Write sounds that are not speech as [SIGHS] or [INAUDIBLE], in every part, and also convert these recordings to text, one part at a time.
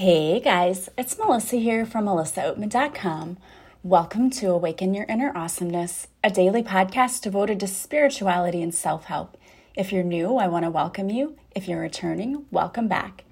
Hey guys, it's Melissa here from melissaoatman.com. Welcome to Awaken Your Inner Awesomeness, a daily podcast devoted to spirituality and self help. If you're new, I want to welcome you. If you're returning, welcome back.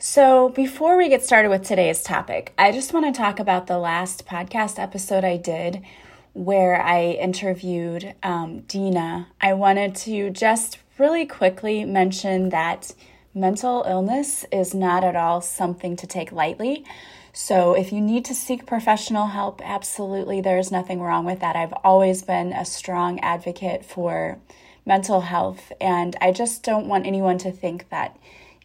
So, before we get started with today's topic, I just want to talk about the last podcast episode I did where I interviewed um, Dina. I wanted to just really quickly mention that mental illness is not at all something to take lightly. So, if you need to seek professional help, absolutely, there's nothing wrong with that. I've always been a strong advocate for mental health, and I just don't want anyone to think that,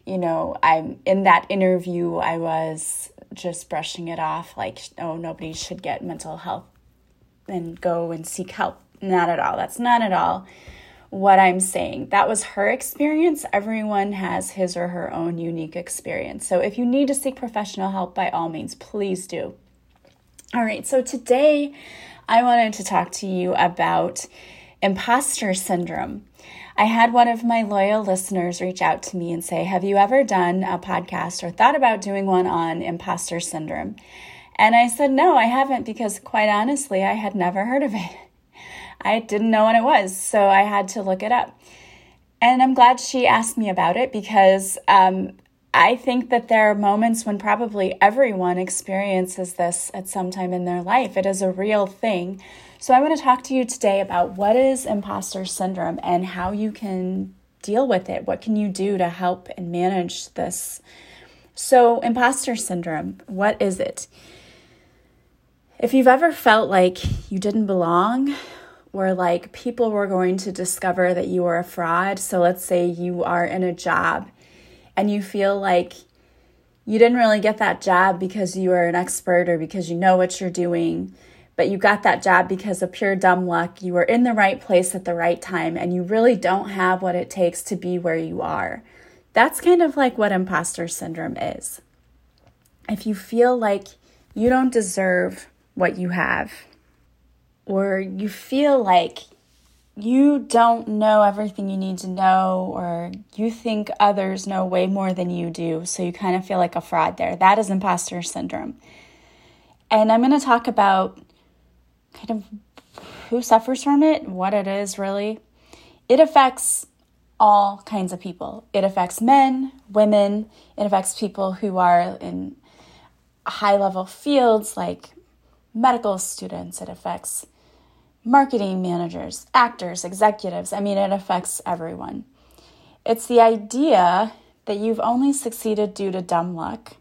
you know, I'm in that interview, I was just brushing it off like, oh, nobody should get mental health and go and seek help. Not at all. That's not at all what I'm saying. That was her experience. Everyone has his or her own unique experience. So if you need to seek professional help, by all means, please do. All right, so today I wanted to talk to you about imposter syndrome. I had one of my loyal listeners reach out to me and say, Have you ever done a podcast or thought about doing one on imposter syndrome? And I said, No, I haven't, because quite honestly, I had never heard of it. I didn't know what it was, so I had to look it up. And I'm glad she asked me about it because um, I think that there are moments when probably everyone experiences this at some time in their life. It is a real thing. So I want to talk to you today about what is imposter syndrome and how you can deal with it. What can you do to help and manage this? So, imposter syndrome, what is it? If you've ever felt like you didn't belong where like people were going to discover that you are a fraud. So let's say you are in a job and you feel like you didn't really get that job because you are an expert or because you know what you're doing, but you got that job because of pure dumb luck. You were in the right place at the right time and you really don't have what it takes to be where you are. That's kind of like what imposter syndrome is. If you feel like you don't deserve what you have, or you feel like you don't know everything you need to know, or you think others know way more than you do, so you kind of feel like a fraud there. That is imposter syndrome. And I'm going to talk about kind of who suffers from it, what it is really. It affects all kinds of people. It affects men, women, it affects people who are in high level fields like medical students, it affects marketing managers, actors, executives. I mean, it affects everyone. It's the idea that you've only succeeded due to dumb luck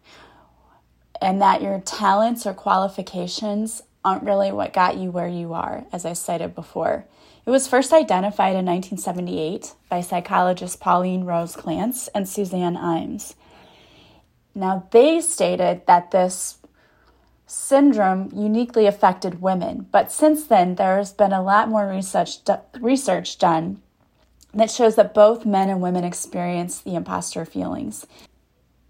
and that your talents or qualifications aren't really what got you where you are, as I cited before. It was first identified in 1978 by psychologists Pauline Rose Clance and Suzanne Imes. Now, they stated that this syndrome uniquely affected women. But since then, there's been a lot more research, research done that shows that both men and women experience the imposter feelings.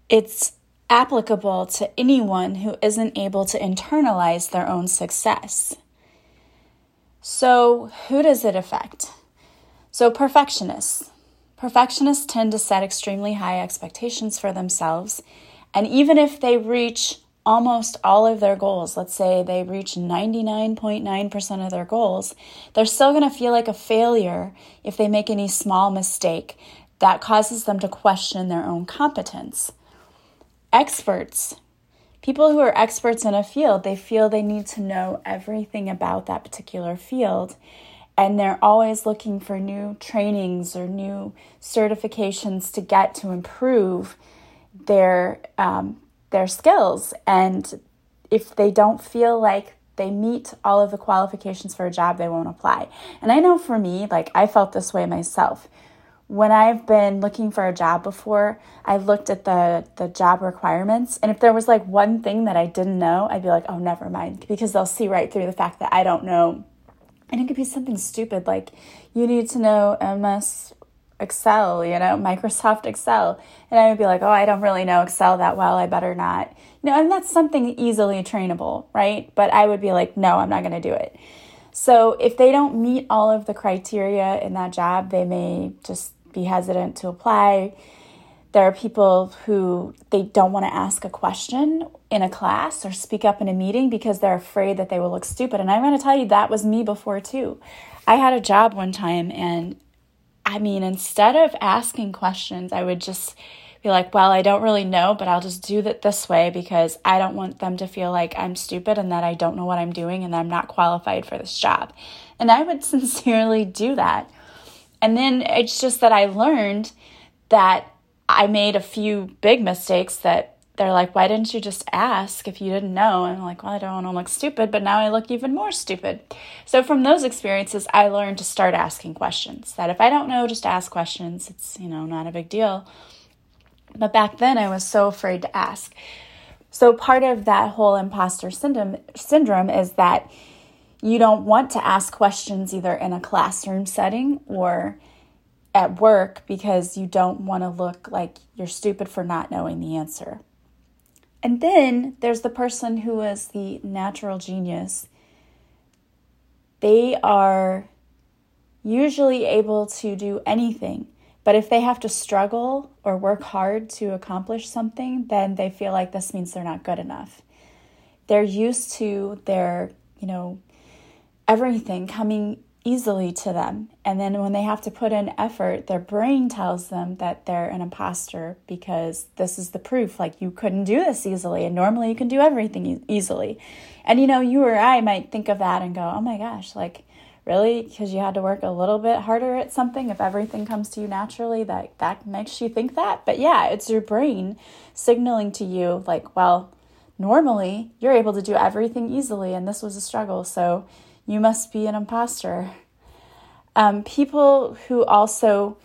It's applicable to anyone who isn't able to internalize their own success. So, who does it affect? So, perfectionists. Perfectionists tend to set extremely high expectations for themselves, and even if they reach almost all of their goals, let's say they reach 99.9% of their goals, they're still going to feel like a failure if they make any small mistake that causes them to question their own competence. Experts, people who are experts in a field, they feel they need to know everything about that particular field. And they're always looking for new trainings or new certifications to get to improve their um, their skills. And if they don't feel like they meet all of the qualifications for a job, they won't apply. And I know for me, like I felt this way myself. When I've been looking for a job before, I looked at the the job requirements, and if there was like one thing that I didn't know, I'd be like, "Oh, never mind," because they'll see right through the fact that I don't know. And it could be something stupid like you need to know MS Excel, you know, Microsoft Excel. And I would be like, oh, I don't really know Excel that well. I better not. You know, and that's something easily trainable, right? But I would be like, no, I'm not going to do it. So if they don't meet all of the criteria in that job, they may just be hesitant to apply. there are people who they don't want to ask a question in a class or speak up in a meeting because they're afraid that they will look stupid. And I'm going to tell you that was me before too. I had a job one time and I mean, instead of asking questions, I would just be like, well, I don't really know, but I'll just do it this way because I don't want them to feel like I'm stupid and that I don't know what I'm doing and I'm not qualified for this job. And I would [LAUGHS] sincerely do that. And then it's just that I learned that I made a few big mistakes that they're like, why didn't you just ask if you didn't know? And I'm like, well, I don't want to look stupid, but now I look even more stupid. So from those experiences, I learned to start asking questions. That if I don't know, just ask questions. It's, you know, not a big deal. But back then I was so afraid to ask. So part of that whole imposter syndrome syndrome is that you don't want to ask questions either in a classroom setting or at work because you don't want to look like you're stupid for not knowing the answer. And then there's the person who is the natural genius. They are usually able to do anything, but if they have to struggle or work hard to accomplish something, then they feel like this means they're not good enough. They're used to their, you know, everything coming easily to them. And then when they have to put in effort, their brain tells them that they're an imposter because this is the proof. Like, you couldn't do this easily. And normally you can do everything e- easily. And you know, you or I might think of that and go, oh my gosh, like, really? Because you had to work a little bit harder at something. If everything comes to you naturally, that, that makes you think that. But yeah, it's your brain signaling to you, like, well, normally you're able to do everything easily, and this was a struggle. So, you must be an imposter. Um, people who also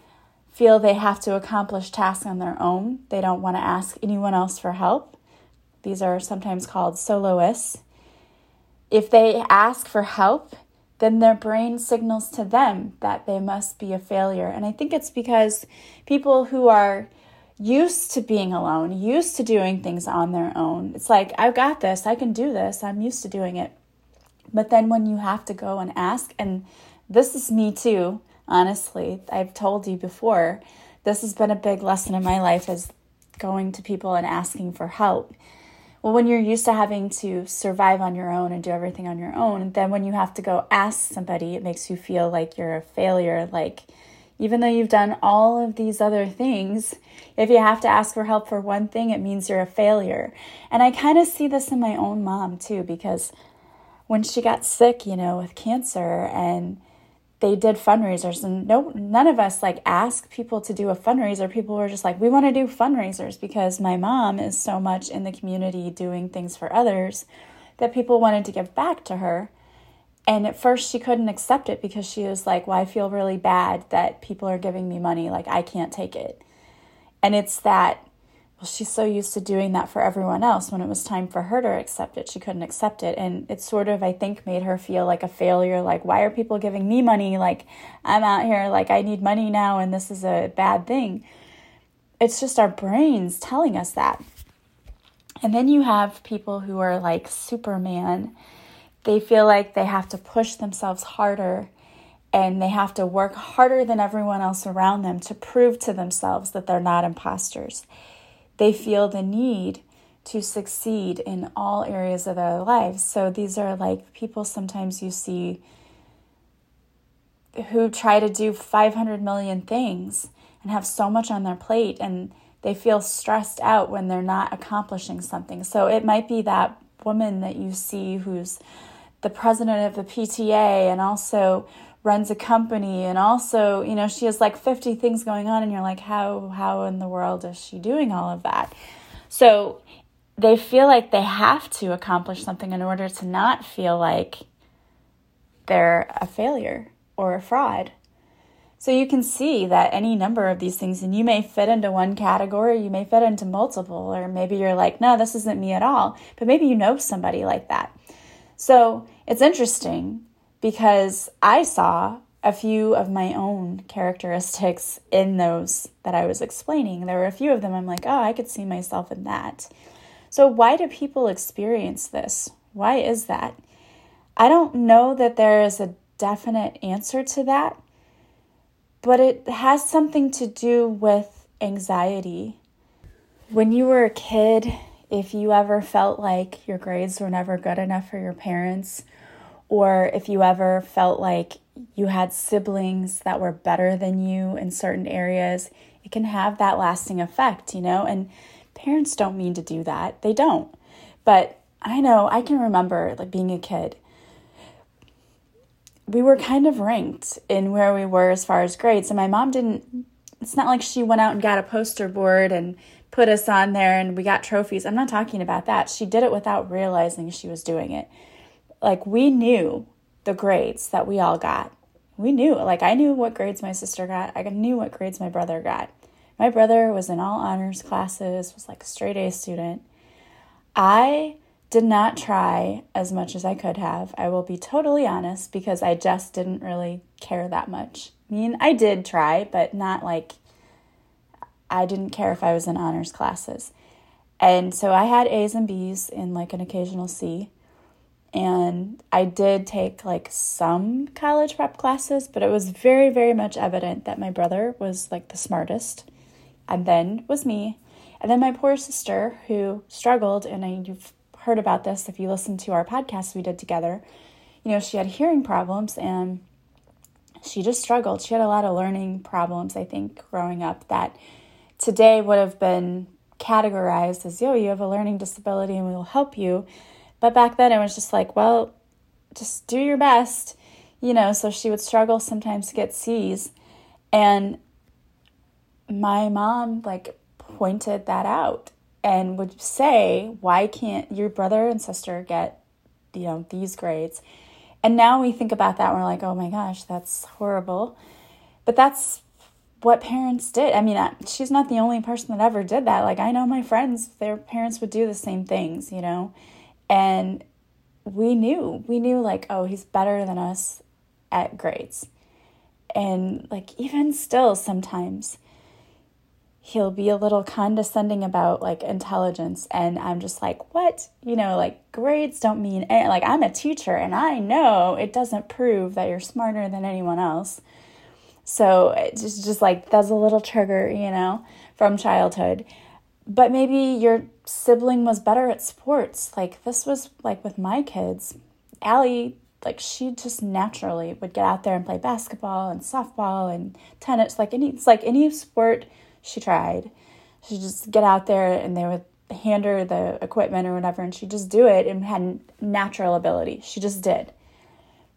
feel they have to accomplish tasks on their own, they don't want to ask anyone else for help. These are sometimes called soloists. If they ask for help, then their brain signals to them that they must be a failure. And I think it's because people who are used to being alone, used to doing things on their own, it's like, I've got this, I can do this, I'm used to doing it. But then when you have to go and ask, and this is me too, honestly, I've told you before, this has been a big lesson in my life is going to people and asking for help. Well, when you're used to having to survive on your own and do everything on your own, then when you have to go ask somebody, it makes you feel like you're a failure. Like, even though you've done all of these other things, if you have to ask for help for one thing, it means you're a failure. And I kind of see this in my own mom too, because when she got sick, you know, with cancer and they did fundraisers and no none of us like asked people to do a fundraiser. People were just like, "We want to do fundraisers" because my mom is so much in the community doing things for others that people wanted to give back to her. And at first she couldn't accept it because she was like, "Well, I feel really bad that people are giving me money, like I can't take it." And it's that well, she's so used to doing that for everyone else. When it was time for her to accept it, she couldn't accept it. And it sort of, I think, made her feel like a failure. Like, why are people giving me money? Like, I'm out here, like, I need money now, and this is a bad thing. It's just our brains telling us that. And then you have people who are like Superman. They feel like they have to push themselves harder and they have to work harder than everyone else around them to prove to themselves that they're not imposters. They feel the need to succeed in all areas of their lives. So these are like people sometimes you see who try to do 500 million things and have so much on their plate and they feel stressed out when they're not accomplishing something. So it might be that woman that you see who's the president of the PTA and also runs a company and also you know she has like 50 things going on and you're like how how in the world is she doing all of that? So they feel like they have to accomplish something in order to not feel like they're a failure or a fraud. So you can see that any number of these things and you may fit into one category you may fit into multiple or maybe you're like no this isn't me at all but maybe you know somebody like that. So it's interesting because I saw a few of my own characteristics in those that I was explaining. There were a few of them I'm like, oh, I could see myself in that. So, why do people experience this? Why is that? I don't know that there is a definite answer to that, but it has something to do with anxiety when you were a kid, if you ever felt like your grades were never good enough for your parents, or if you ever felt like you had siblings that were better than you in certain areas, it can have that lasting effect, you know? And parents don't mean to do that. They don't. But I know I can remember like being a kid. We were kind of ranked in where we were as far as grades, and my mom didn't it's not like she went out and got a poster board and put us on there and we got trophies. I'm not talking about that. She did it without realizing she was doing it. Like we knew the grades that we all got. We knew, like I knew what grades my sister got. I knew what grades my brother got. My brother was in all honors classes, was like a straight A student. I did not try as much as I could have. I will be totally honest because I just didn't really care that much. I mean, I did try, but not like I didn't care if I was in honors classes. And so I had A's and B's in like an occasional C. And I did take like some college prep classes, but it was very, very much evident that my brother was like the smartest, and then was me. And then my poor sister, who struggled, and I, you've heard about this if you listen to our podcast we did together. You know, she had hearing problems and she just struggled. She had a lot of learning problems, I think, growing up that today would have been categorized as, yo, you have a learning disability and we will help you. But back then it was just like, well, just do your best, you know. So she would struggle sometimes to get C's. And my mom, like, pointed that out and would say, why can't your brother and sister get, you know, these grades? And now we think about that and we're like, oh my gosh, that's horrible. But that's what parents did. I mean, she's not the only person that ever did that. Like, I know my friends, their parents would do the same things, you know? And we knew, we knew, like, oh, he's better than us at grades. And, like, even still, sometimes he'll be a little condescending about like intelligence and i'm just like what you know like grades don't mean any- like i'm a teacher and i know it doesn't prove that you're smarter than anyone else so it's just, just like that's a little trigger, you know, from childhood. But maybe your sibling was better at sports. Like this was like with my kids. Allie, like she just naturally would get out there and play basketball and softball and tennis. Like any it's like any sport she tried. She'd just get out there and they would hand her the equipment or whatever and she'd just do it and had natural ability. She just did.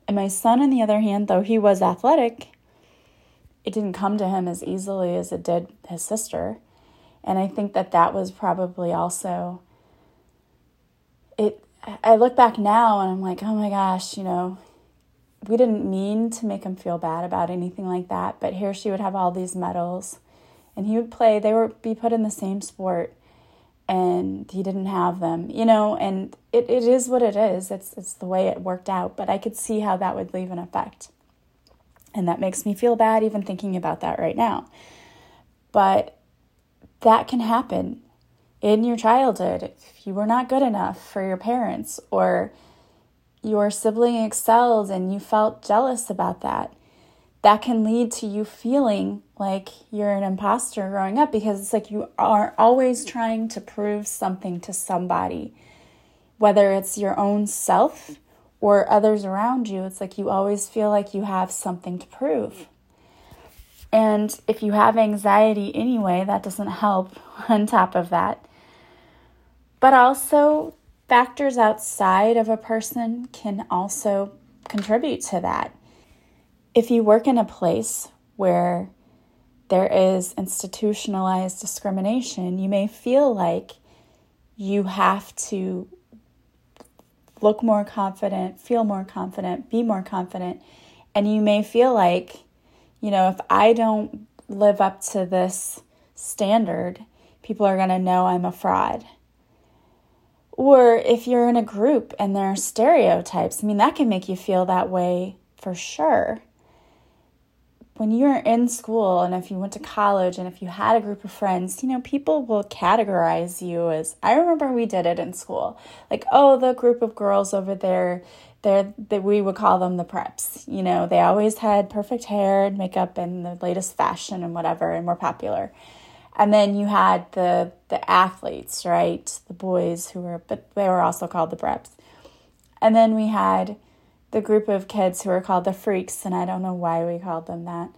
And my son, on the other hand, though he was athletic, it didn't come to him as easily as it did his sister. And I think that that was probably also it I look back now and I'm like, "Oh my gosh, you know, we didn't mean to make him feel bad about anything like that, but here she would have all these medals and he would play, they would be put in the same sport and he didn't have them, you know, and it, it is what it is. It's it's the way it worked out, but I could see how that would leave an effect. And that makes me feel bad even thinking about that right now. But that can happen in your childhood if you were not good enough for your parents or your sibling excelled and you felt jealous about that. That can lead to you feeling like you're an imposter growing up because it's like you are always trying to prove something to somebody, whether it's your own self or others around you, it's like you always feel like you have something to prove. And if you have anxiety anyway, that doesn't help [LAUGHS] on top of that. But also, factors outside of a person can also contribute to that. If you work in a place where there is institutionalized discrimination, you may feel like you have to look more confident, feel more confident, be more confident. And you may feel like, you know, if I don't live up to this standard, people are going to know I'm a fraud. Or if you're in a group and there are stereotypes, I mean, that can make you feel that way for sure when you're in school and if you went to college and if you had a group of friends, you know, people will categorize you as I remember we did it in school. Like, oh, the group of girls over there, they're that we would call them the preps. You know, they always had perfect hair and makeup and the latest fashion and whatever and were popular. And then you had the the athletes, right? The boys who were but they were also called the preps. And then we had the group of kids who were called the freaks, and I don't know why we called them that.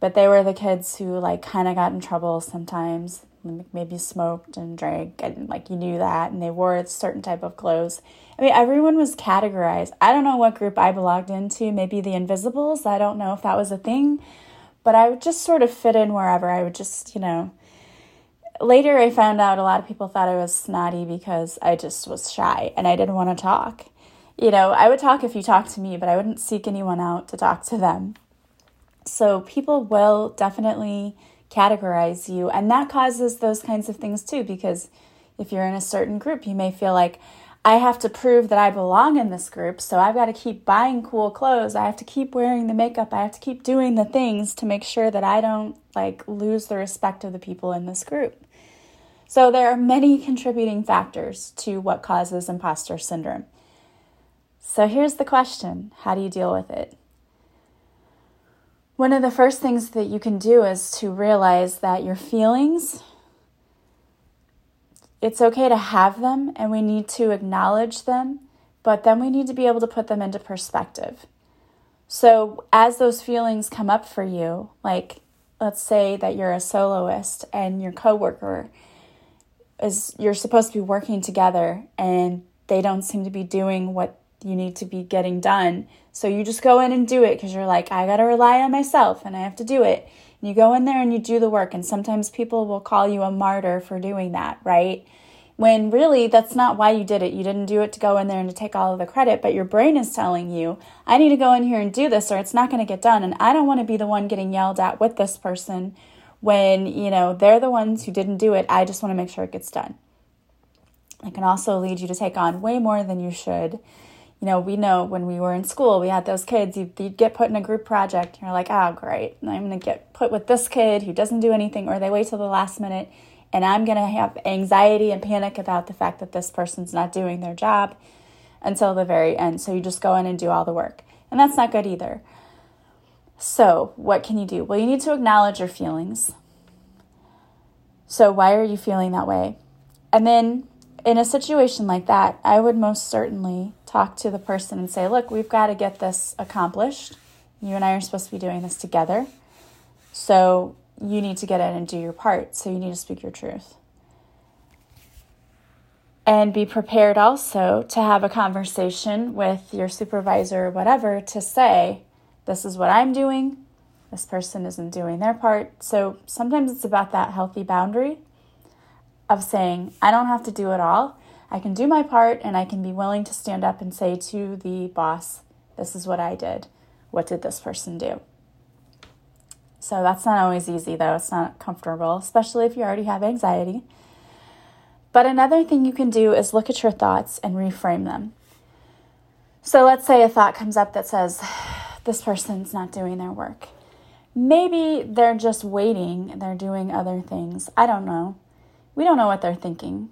But they were the kids who like kind of got in trouble sometimes, maybe smoked and drank, and like you knew that, and they wore a certain type of clothes. I mean, everyone was categorized. I don't know what group I belonged into, maybe the Invisibles. I don't know if that was a thing, but I would just sort of fit in wherever. I would just, you know. Later, I found out a lot of people thought I was snotty because I just was shy and I didn't want to talk. You know, I would talk if you talked to me, but I wouldn't seek anyone out to talk to them. So people will definitely categorize you, and that causes those kinds of things too, because if you're in a certain group, you may feel like, I have to prove that I belong in this group, so I've got to keep buying cool clothes. I have to keep wearing the makeup. I have to keep doing the things to make sure that I don't like lose the respect of the people in this group. So there are many contributing factors to what causes imposter syndrome. So here's the question, how do you deal with it? One of the first things that you can do is to realize that your feelings, it's okay to have them and we need to acknowledge them, but then we need to be able to put them into perspective. So, as those feelings come up for you, like let's say that you're a soloist and your coworker is you're supposed to be working together and they don't seem to be doing what you need to be getting done. So you just go in and do it because you're like, I got to rely on myself and I have to do it. And you go in there and you do the work. And sometimes people will call you a martyr for doing that, right? When really that's not why you did it. You didn't do it to go in there and to take all of the credit, but your brain is telling you, I need to go in here and do this or it's not going to get done. And I don't want to be the one getting yelled at with this person when, you know, they're the ones who didn't do it. I just want to make sure it gets done. It can also lead you to take on way more than you should you know, we know when we were in school, we had those kids, you'd, you'd get put in a group project, and you're like, oh, great, I'm going to get put with this kid who doesn't do anything, or they wait till the last minute, and I'm going to have anxiety and panic about the fact that this person's not doing their job until the very end. So you just go in and do all the work. And that's not good either. So, what can you do? Well, you need to acknowledge your feelings. So, why are you feeling that way? And then in a situation like that, I would most certainly talk to the person and say, look, we've got to get this accomplished. You and I are supposed to be doing this together. So you need to get in and do your part. So you need to speak your truth. And be prepared also to have a conversation with your supervisor or whatever to say, this is what I'm doing. This person isn't doing their part. So sometimes it's about that healthy boundary of saying, I don't have to do it all. I can do my part and I can be willing to stand up and say to the boss, This is what I did. What did this person do? So that's not always easy, though. It's not comfortable, especially if you already have anxiety. But another thing you can do is look at your thoughts and reframe them. So let's say a thought comes up that says, [SIGHS] This person's not doing their work. Maybe they're just waiting, they're doing other things. I don't know we don't know what they're thinking.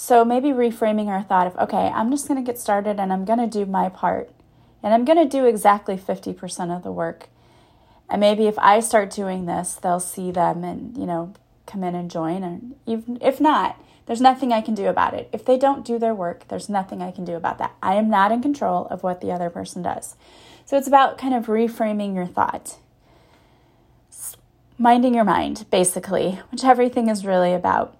So maybe reframing our thought of, okay, I'm just going to get started and I'm going to do my part. And I'm going to do exactly 50% of the work. And maybe if I start doing this, they'll see them and, you know, come in and join. And even if not, there's nothing I can do about it. If they don't do their work, there's nothing I can do about that. I am not in control of what the other person does. So it's about kind of reframing your thought minding your mind, basically, which everything is really about.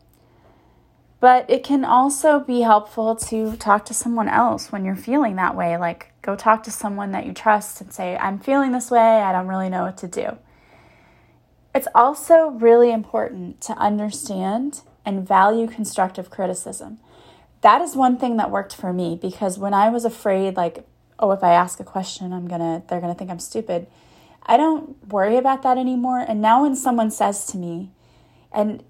But it can also be helpful to talk to someone else when you're feeling that way. Like, go talk to someone that you trust and say, I'm feeling this way, I don't really know what to do. It's also really important to understand and value constructive criticism. That is one thing that worked for me because when I was afraid, like, oh, if I ask a question, I'm gonna, they're gonna think I'm stupid I don't worry about that anymore. And now when someone says to me, and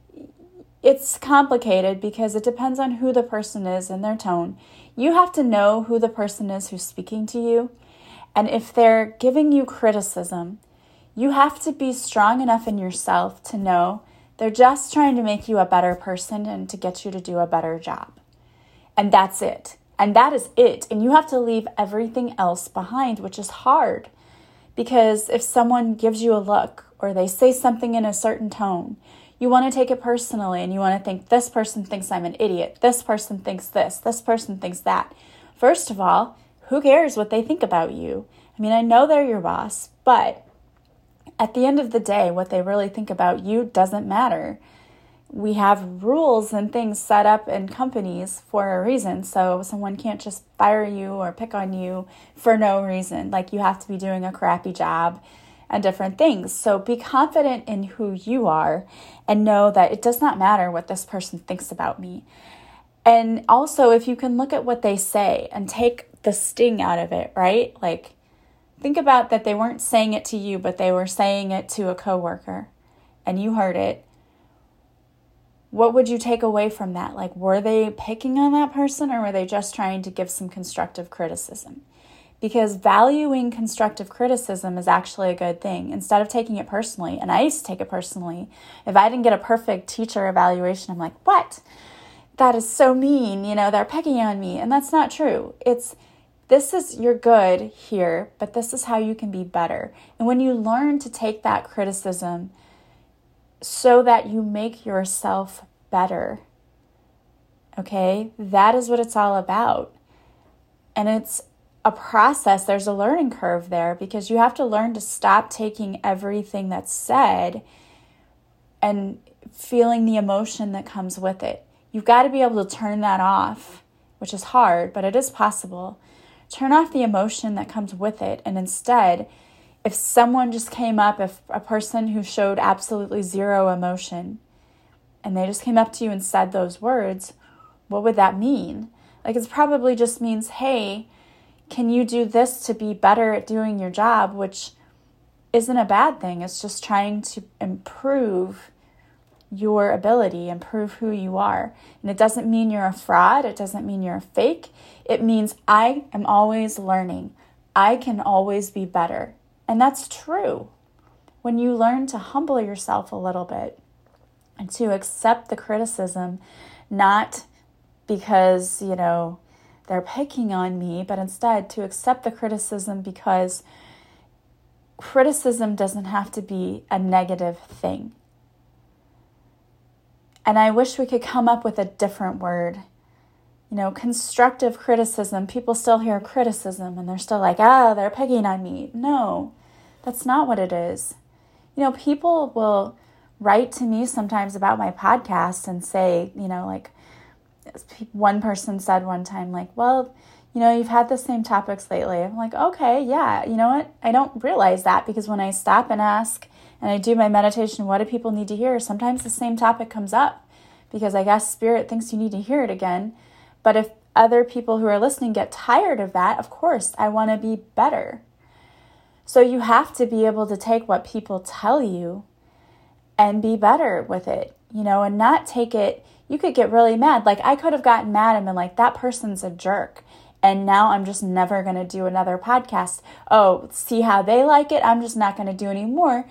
it's complicated because it depends on who the person is and their tone. You have to know who the person is who's speaking to you. And if they're giving you criticism, you have to be strong enough in yourself to know they're just trying to make you a better person and to get you to do a better job. And that's it. And that is it. And you have to leave everything else behind, which is hard because if someone gives you a look or they say something in a certain tone, you want to take it personally and you want to think this person thinks I'm an idiot. This person thinks this. This person thinks that. First of all, who cares what they think about you? I mean, I know they're your boss, but at the end of the day, what they really think about you doesn't matter. We have rules and things set up in companies for a reason, so someone can't just fire you or pick on you for no reason. Like you have to be doing a crappy job and different things. So be confident in who you are and know that it does not matter what this person thinks about me. And also, if you can look at what they say and take the sting out of it, right? Like, think about that they weren't saying it to you, but they were saying it to a coworker and you heard it. What would you take away from that? Like, were they picking on that person or were they just trying to give some constructive criticism? Because valuing constructive criticism is actually a good thing instead of taking it personally. And I used to take it personally. If I didn't get a perfect teacher evaluation, I'm like, what? That is so mean. You know, they're picking on me. And that's not true. It's this is you're good here, but this is how you can be better. And when you learn to take that criticism so that you make yourself better, okay, that is what it's all about. And it's a process, there's a learning curve there because you have to learn to stop taking everything that's said and feeling the emotion that comes with it. You've got to be able to turn that off, which is hard, but it is possible. Turn off the emotion that comes with it. And instead, if someone just came up, if a person who showed absolutely zero emotion, and they just came up to you and said those words, what would that mean? Like, it probably just means, hey, can you do this to be better at doing your job, which isn't a bad thing. It's just trying to improve your ability, improve who you are. And it doesn't mean you're a fraud, it doesn't mean you're a fake. It means I am always learning. I can always be better. And that's true. When you learn to humble yourself a little bit and to accept the criticism, not because, you know, they're picking on me, but instead to accept the criticism because criticism doesn't have to be a negative thing. And I wish we could come up with a different word. You know, constructive criticism, people still hear criticism and they're still like, ah, they're picking on me. No, that's not what it is. You know, people will write to me sometimes about my podcast and say, you know, like, one person said one time, like, well, you know, you've had the same topics lately. I'm like, okay, yeah, you know what? I don't realize that because when I stop and ask and I do my meditation, what do people need to hear? Sometimes the same topic comes up because I guess spirit thinks you need to hear it again. But if other people who are listening get tired of that, of course, I want to be better. So you have to be able to take what people tell you and be better with it, you know, and not take it you could get really mad. Like I could have gotten mad and been like, that person's a jerk. And now I'm just never going to do another podcast. Oh, see how they like it? I'm just not going to do any more.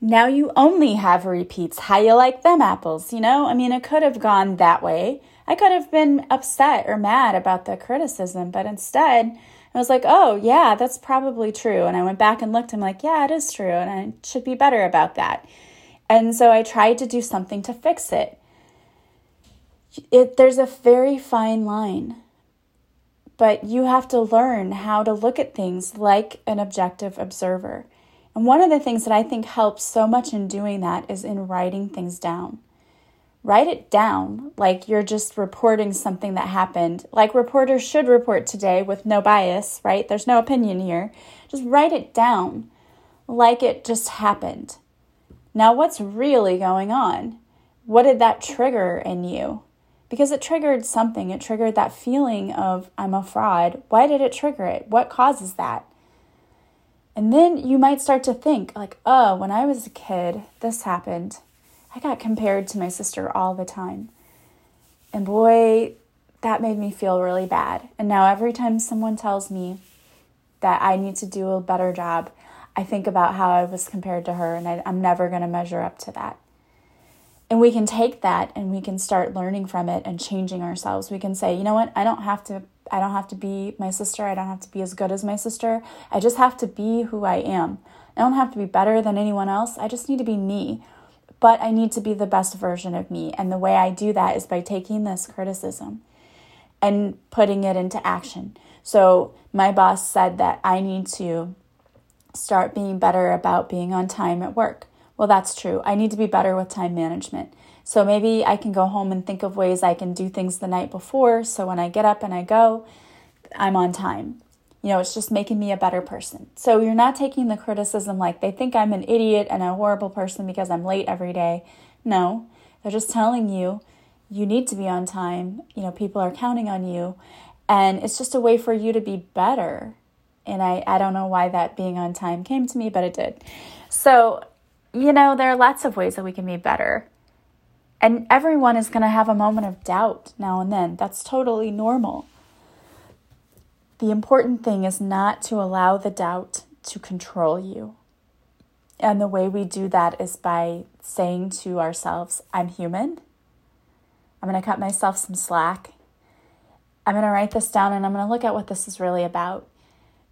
Now you only have repeats. How you like them apples? You know, I mean, it could have gone that way. I could have been upset or mad about the criticism, but instead, I was like, oh, yeah, that's probably true. And I went back and looked, I'm like, yeah, it is true. And I should be better about that. And so I tried to do something to fix it it, there's a very fine line. But you have to learn how to look at things like an objective observer. And one of the things that I think helps so much in doing that is in writing things down. Write it down like you're just reporting something that happened, like reporters should report today with no bias, right? There's no opinion here. Just write it down like it just happened. Now, what's really going on? What did that trigger in you? Because it triggered something. It triggered that feeling of, I'm a fraud. Why did it trigger it? What causes that? And then you might start to think, like, oh, when I was a kid, this happened. I got compared to my sister all the time. And boy, that made me feel really bad. And now every time someone tells me that I need to do a better job, I think about how I was compared to her, and I, am never going to measure up to that. And we can take that and we can start learning from it and changing ourselves. We can say, you know what? I don't have to I don't have to be my sister. I don't have to be as good as my sister. I just have to be who I am. I don't have to be better than anyone else. I just need to be me. but I need to be the best version of me. And the way I do that is by taking this criticism and putting it into action. So, my boss said that I need to start being better about being on time at work. Well, that's true. I need to be better with time management. So maybe I can go home and think of ways I can do things the night before. So when I get up and I go, I'm on time. You know, it's just making me a better person. So you're not taking the criticism like they think I'm an idiot and a horrible person because I'm late every day. No, they're just telling you you need to be on time. You know, people are counting on you. And it's just a way for you to be better. And I, I don't know why that being on time came to me, but it did. So, you know, there are lots of ways that we can be better. And everyone is going to have a moment of doubt now and then. That's totally normal. The important thing is not to allow the doubt to control you. And the way we do that is by saying to ourselves, I'm human. I'm going to cut myself some slack. I'm going to write this down and I'm going to look at what this is really about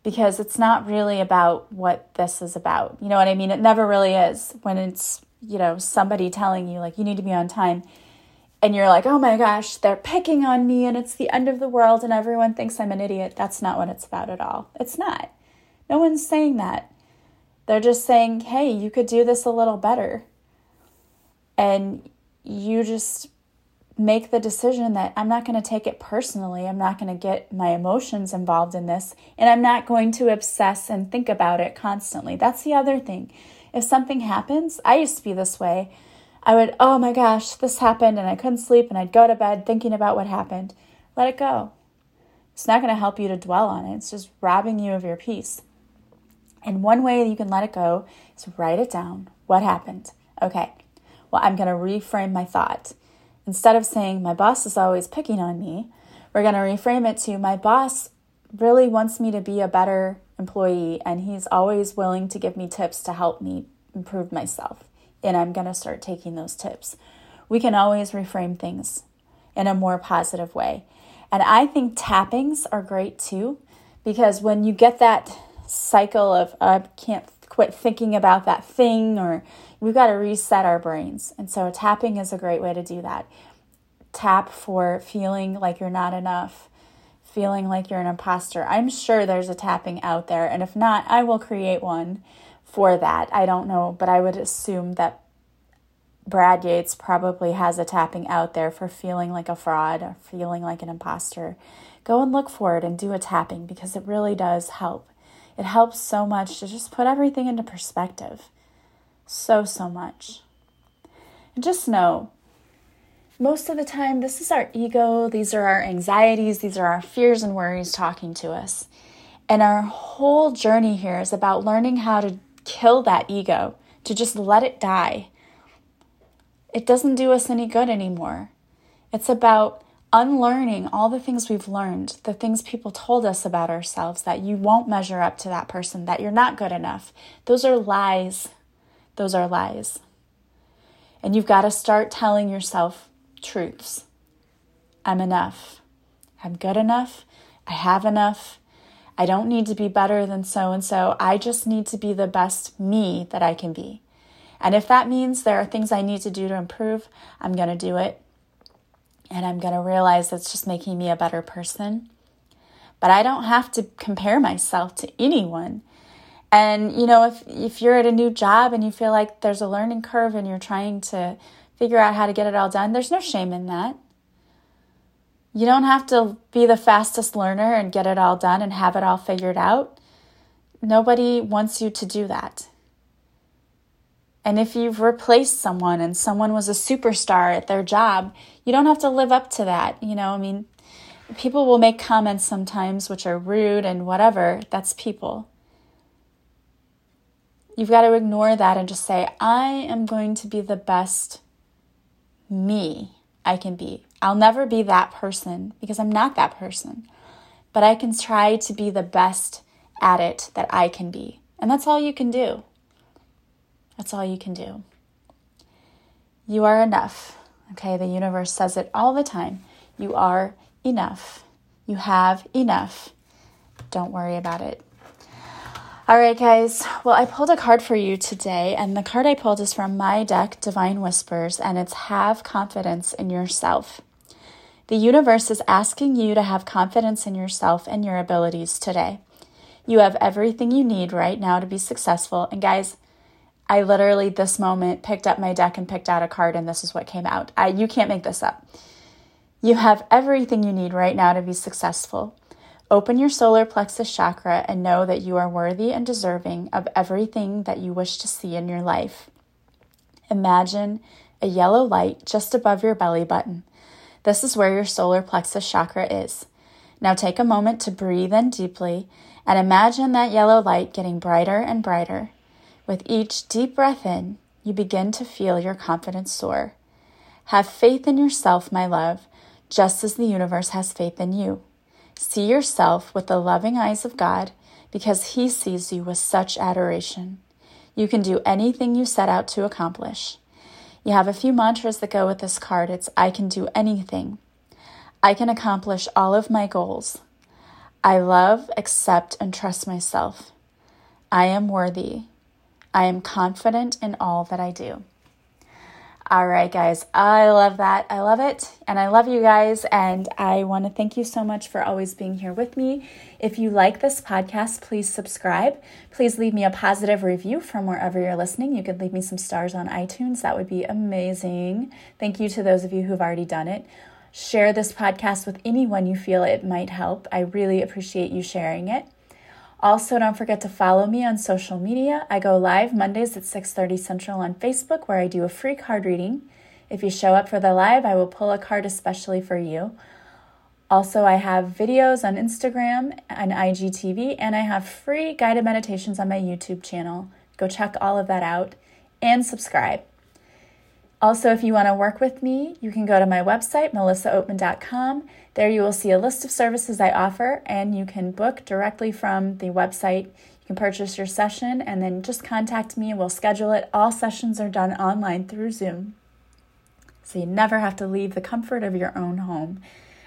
because it's not really about what this is about. You know what I mean? It never really is when it's you know, somebody telling you, like, you need to be on time, and you're like, oh my gosh, they're picking on me and it's the end of the world and everyone thinks I'm an idiot. That's not what it's about at all. It's not. No one's saying that. They're just saying, hey, you could do this a little better. And you just make the decision that I'm not going to take it personally. I'm not going to get my emotions involved in this. And I'm not going to obsess and think about it constantly. That's the other thing if something happens, I used to be this way. I would, oh my gosh, this happened and I couldn't sleep and I'd go to bed thinking about what happened. Let it go. It's not going to help you to dwell on it. It's just robbing you of your peace. And one way you can let it go is write it down. What happened? Okay, well, I'm going to reframe my thought. Instead of saying, my boss is always picking on me, we're going to reframe it to, my boss really wants me to be a better employee and he's always willing to give me tips to help me improve myself. And I'm going to start taking those tips. We can always reframe things in a more positive way. And I think tappings are great too, because when you get that cycle of, I can't quit thinking about that thing, or we've got to reset our brains. And so tapping is a great way to do that. Tap for feeling like you're not enough feeling like you're an imposter. I'm sure there's a tapping out there, and if not, I will create one for that. I don't know, but I would assume that Brad Yates probably has a tapping out there for feeling like a fraud or feeling like an imposter. Go and look for it and do a tapping because it really does help. It helps so much to just put everything into perspective. So, so much. And just know most of the time, this is our ego, these are our anxieties, these are our fears and worries talking to us. And our whole journey here is about learning how to kill that ego, to just let it die. It doesn't do us any good anymore. It's about unlearning all the things we've learned, the things people told us about ourselves that you won't measure up to that person, that you're not good enough. Those are lies. Those are lies. And you've got to start telling yourself truths. I'm enough. I'm good enough. I have enough. I don't need to be better than so and so. I just need to be the best me that I can be. And if that means there are things I need to do to improve, I'm going to do it. And I'm going to realize that's just making me a better person. But I don't have to compare myself to anyone. And you know, if if you're at a new job and you feel like there's a learning curve and you're trying to figure out how to get it all done. There's no shame in that. You don't have to be the fastest learner and get it all done and have it all figured out. Nobody wants you to do that. And if you've replaced someone and someone was a superstar at their job, you don't have to live up to that. You know, I mean, people will make comments sometimes which are rude and whatever. That's people. You've got to ignore that and just say, I am going to be the best me I can be. I'll never be that person because I'm not that person. But I can try to be the best at it that I can be. And that's all you can do. That's all you can do. You are enough. Okay, the universe says it all the time. You are enough. You have enough. Don't worry about it. All right, guys. Well, I pulled a card for you today, and the card I pulled is from my deck, Divine Whispers, and it's Have Confidence in Yourself. The universe is asking you to have confidence in yourself and your abilities today. You have everything you need right now to be successful. And, guys, I literally, this moment, picked up my deck and picked out a card, and this is what came out. I, you can't make this up. You have everything you need right now to be successful. Open your solar plexus chakra and know that you are worthy and deserving of everything that you wish to see in your life. Imagine a yellow light just above your belly button. This is where your solar plexus chakra is. Now take a moment to breathe in deeply and imagine that yellow light getting brighter and brighter. With each deep breath in, you begin to feel your confidence soar. Have faith in yourself, my love, just as the universe has faith in you. See yourself with the loving eyes of God because He sees you with such adoration. You can do anything you set out to accomplish. You have a few mantras that go with this card. It's I can do anything. I can accomplish all of my goals. I love, accept, and trust myself. I am worthy. I am confident in all that I do. All right, guys, I love that. I love it. And I love you guys. And I want to thank you so much for always being here with me. If you like this podcast, please subscribe. Please leave me a positive review from wherever you're listening. You could leave me some stars on iTunes. That would be amazing. Thank you to those of you who've already done it. Share this podcast with anyone you feel it might help. I really appreciate you sharing it. Also, don't forget to follow me on social media. I go live Mondays at 6:30 Central on Facebook where I do a free card reading. If you show up for the live, I will pull a card especially for you. Also, I have videos on Instagram and IGTV, and I have free guided meditations on my YouTube channel. Go check all of that out and subscribe. Also, if you want to work with me, you can go to my website, melissaoatman.com. There you will see a list of services I offer, and you can book directly from the website. You can purchase your session and then just contact me and we'll schedule it. All sessions are done online through Zoom. So you never have to leave the comfort of your own home.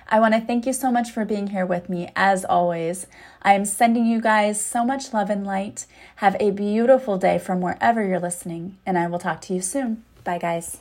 I want to thank you so much for being here with me, as always. I am sending you guys so much love and light. Have a beautiful day from wherever you're listening, and I will talk to you soon. Bye, guys.